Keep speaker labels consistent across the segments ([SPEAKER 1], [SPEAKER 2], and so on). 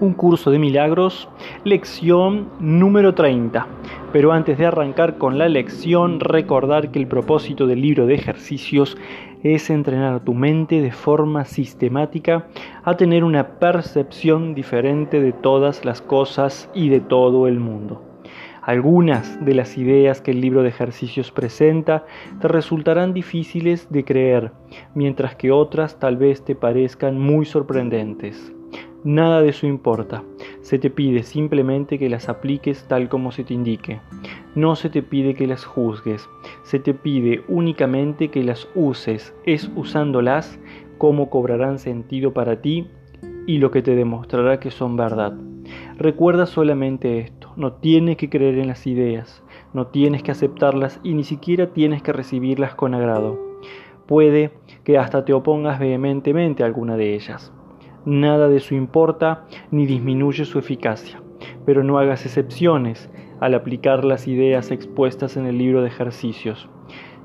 [SPEAKER 1] un curso de milagros, lección número 30. Pero antes de arrancar con la lección, recordar que el propósito del libro de ejercicios es entrenar tu mente de forma sistemática a tener una percepción diferente de todas las cosas y de todo el mundo. Algunas de las ideas que el libro de ejercicios presenta te resultarán difíciles de creer, mientras que otras tal vez te parezcan muy sorprendentes. Nada de eso importa. Se te pide simplemente que las apliques tal como se te indique. No se te pide que las juzgues. Se te pide únicamente que las uses. Es usándolas como cobrarán sentido para ti y lo que te demostrará que son verdad. Recuerda solamente esto. No tienes que creer en las ideas. No tienes que aceptarlas y ni siquiera tienes que recibirlas con agrado. Puede que hasta te opongas vehementemente a alguna de ellas nada de eso importa ni disminuye su eficacia. Pero no hagas excepciones al aplicar las ideas expuestas en el libro de ejercicios.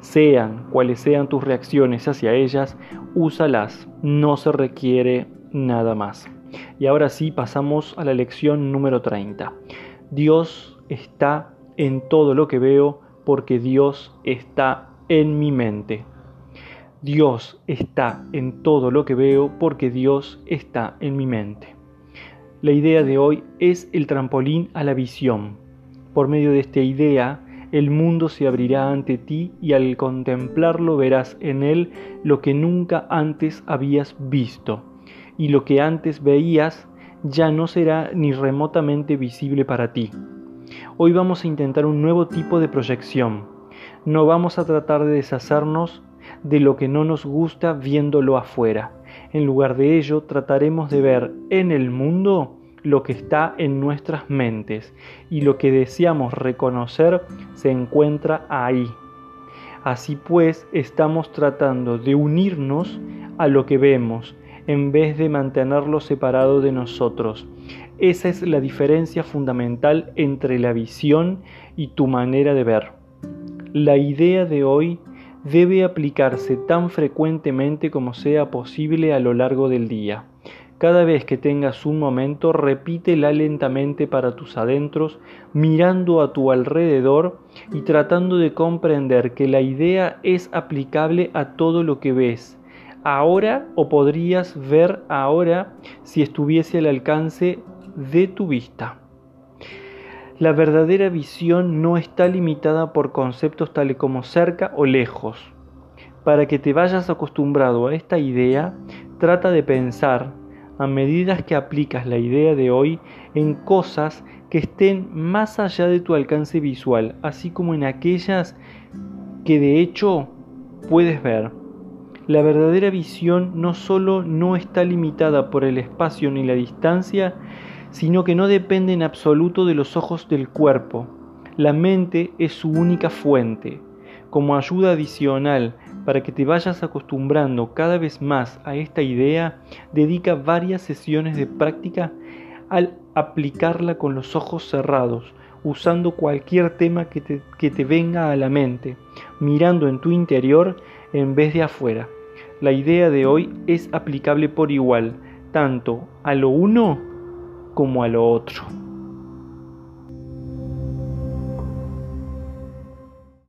[SPEAKER 1] Sean cuales sean tus reacciones hacia ellas, úsalas, no se requiere nada más. Y ahora sí pasamos a la lección número 30. Dios está en todo lo que veo porque Dios está en mi mente. Dios está en todo lo que veo porque Dios está en mi mente. La idea de hoy es el trampolín a la visión. Por medio de esta idea, el mundo se abrirá ante ti y al contemplarlo verás en él lo que nunca antes habías visto. Y lo que antes veías ya no será ni remotamente visible para ti. Hoy vamos a intentar un nuevo tipo de proyección. No vamos a tratar de deshacernos de lo que no nos gusta viéndolo afuera. En lugar de ello, trataremos de ver en el mundo lo que está en nuestras mentes y lo que deseamos reconocer se encuentra ahí. Así pues, estamos tratando de unirnos a lo que vemos en vez de mantenerlo separado de nosotros. Esa es la diferencia fundamental entre la visión y tu manera de ver. La idea de hoy debe aplicarse tan frecuentemente como sea posible a lo largo del día. Cada vez que tengas un momento, repítela lentamente para tus adentros, mirando a tu alrededor y tratando de comprender que la idea es aplicable a todo lo que ves, ahora o podrías ver ahora si estuviese al alcance de tu vista. La verdadera visión no está limitada por conceptos tales como cerca o lejos. Para que te vayas acostumbrado a esta idea, trata de pensar, a medida que aplicas la idea de hoy, en cosas que estén más allá de tu alcance visual, así como en aquellas que de hecho puedes ver. La verdadera visión no solo no está limitada por el espacio ni la distancia, sino que no depende en absoluto de los ojos del cuerpo. La mente es su única fuente. Como ayuda adicional para que te vayas acostumbrando cada vez más a esta idea, dedica varias sesiones de práctica al aplicarla con los ojos cerrados, usando cualquier tema que te, que te venga a la mente, mirando en tu interior en vez de afuera. La idea de hoy es aplicable por igual, tanto a lo uno como a otro.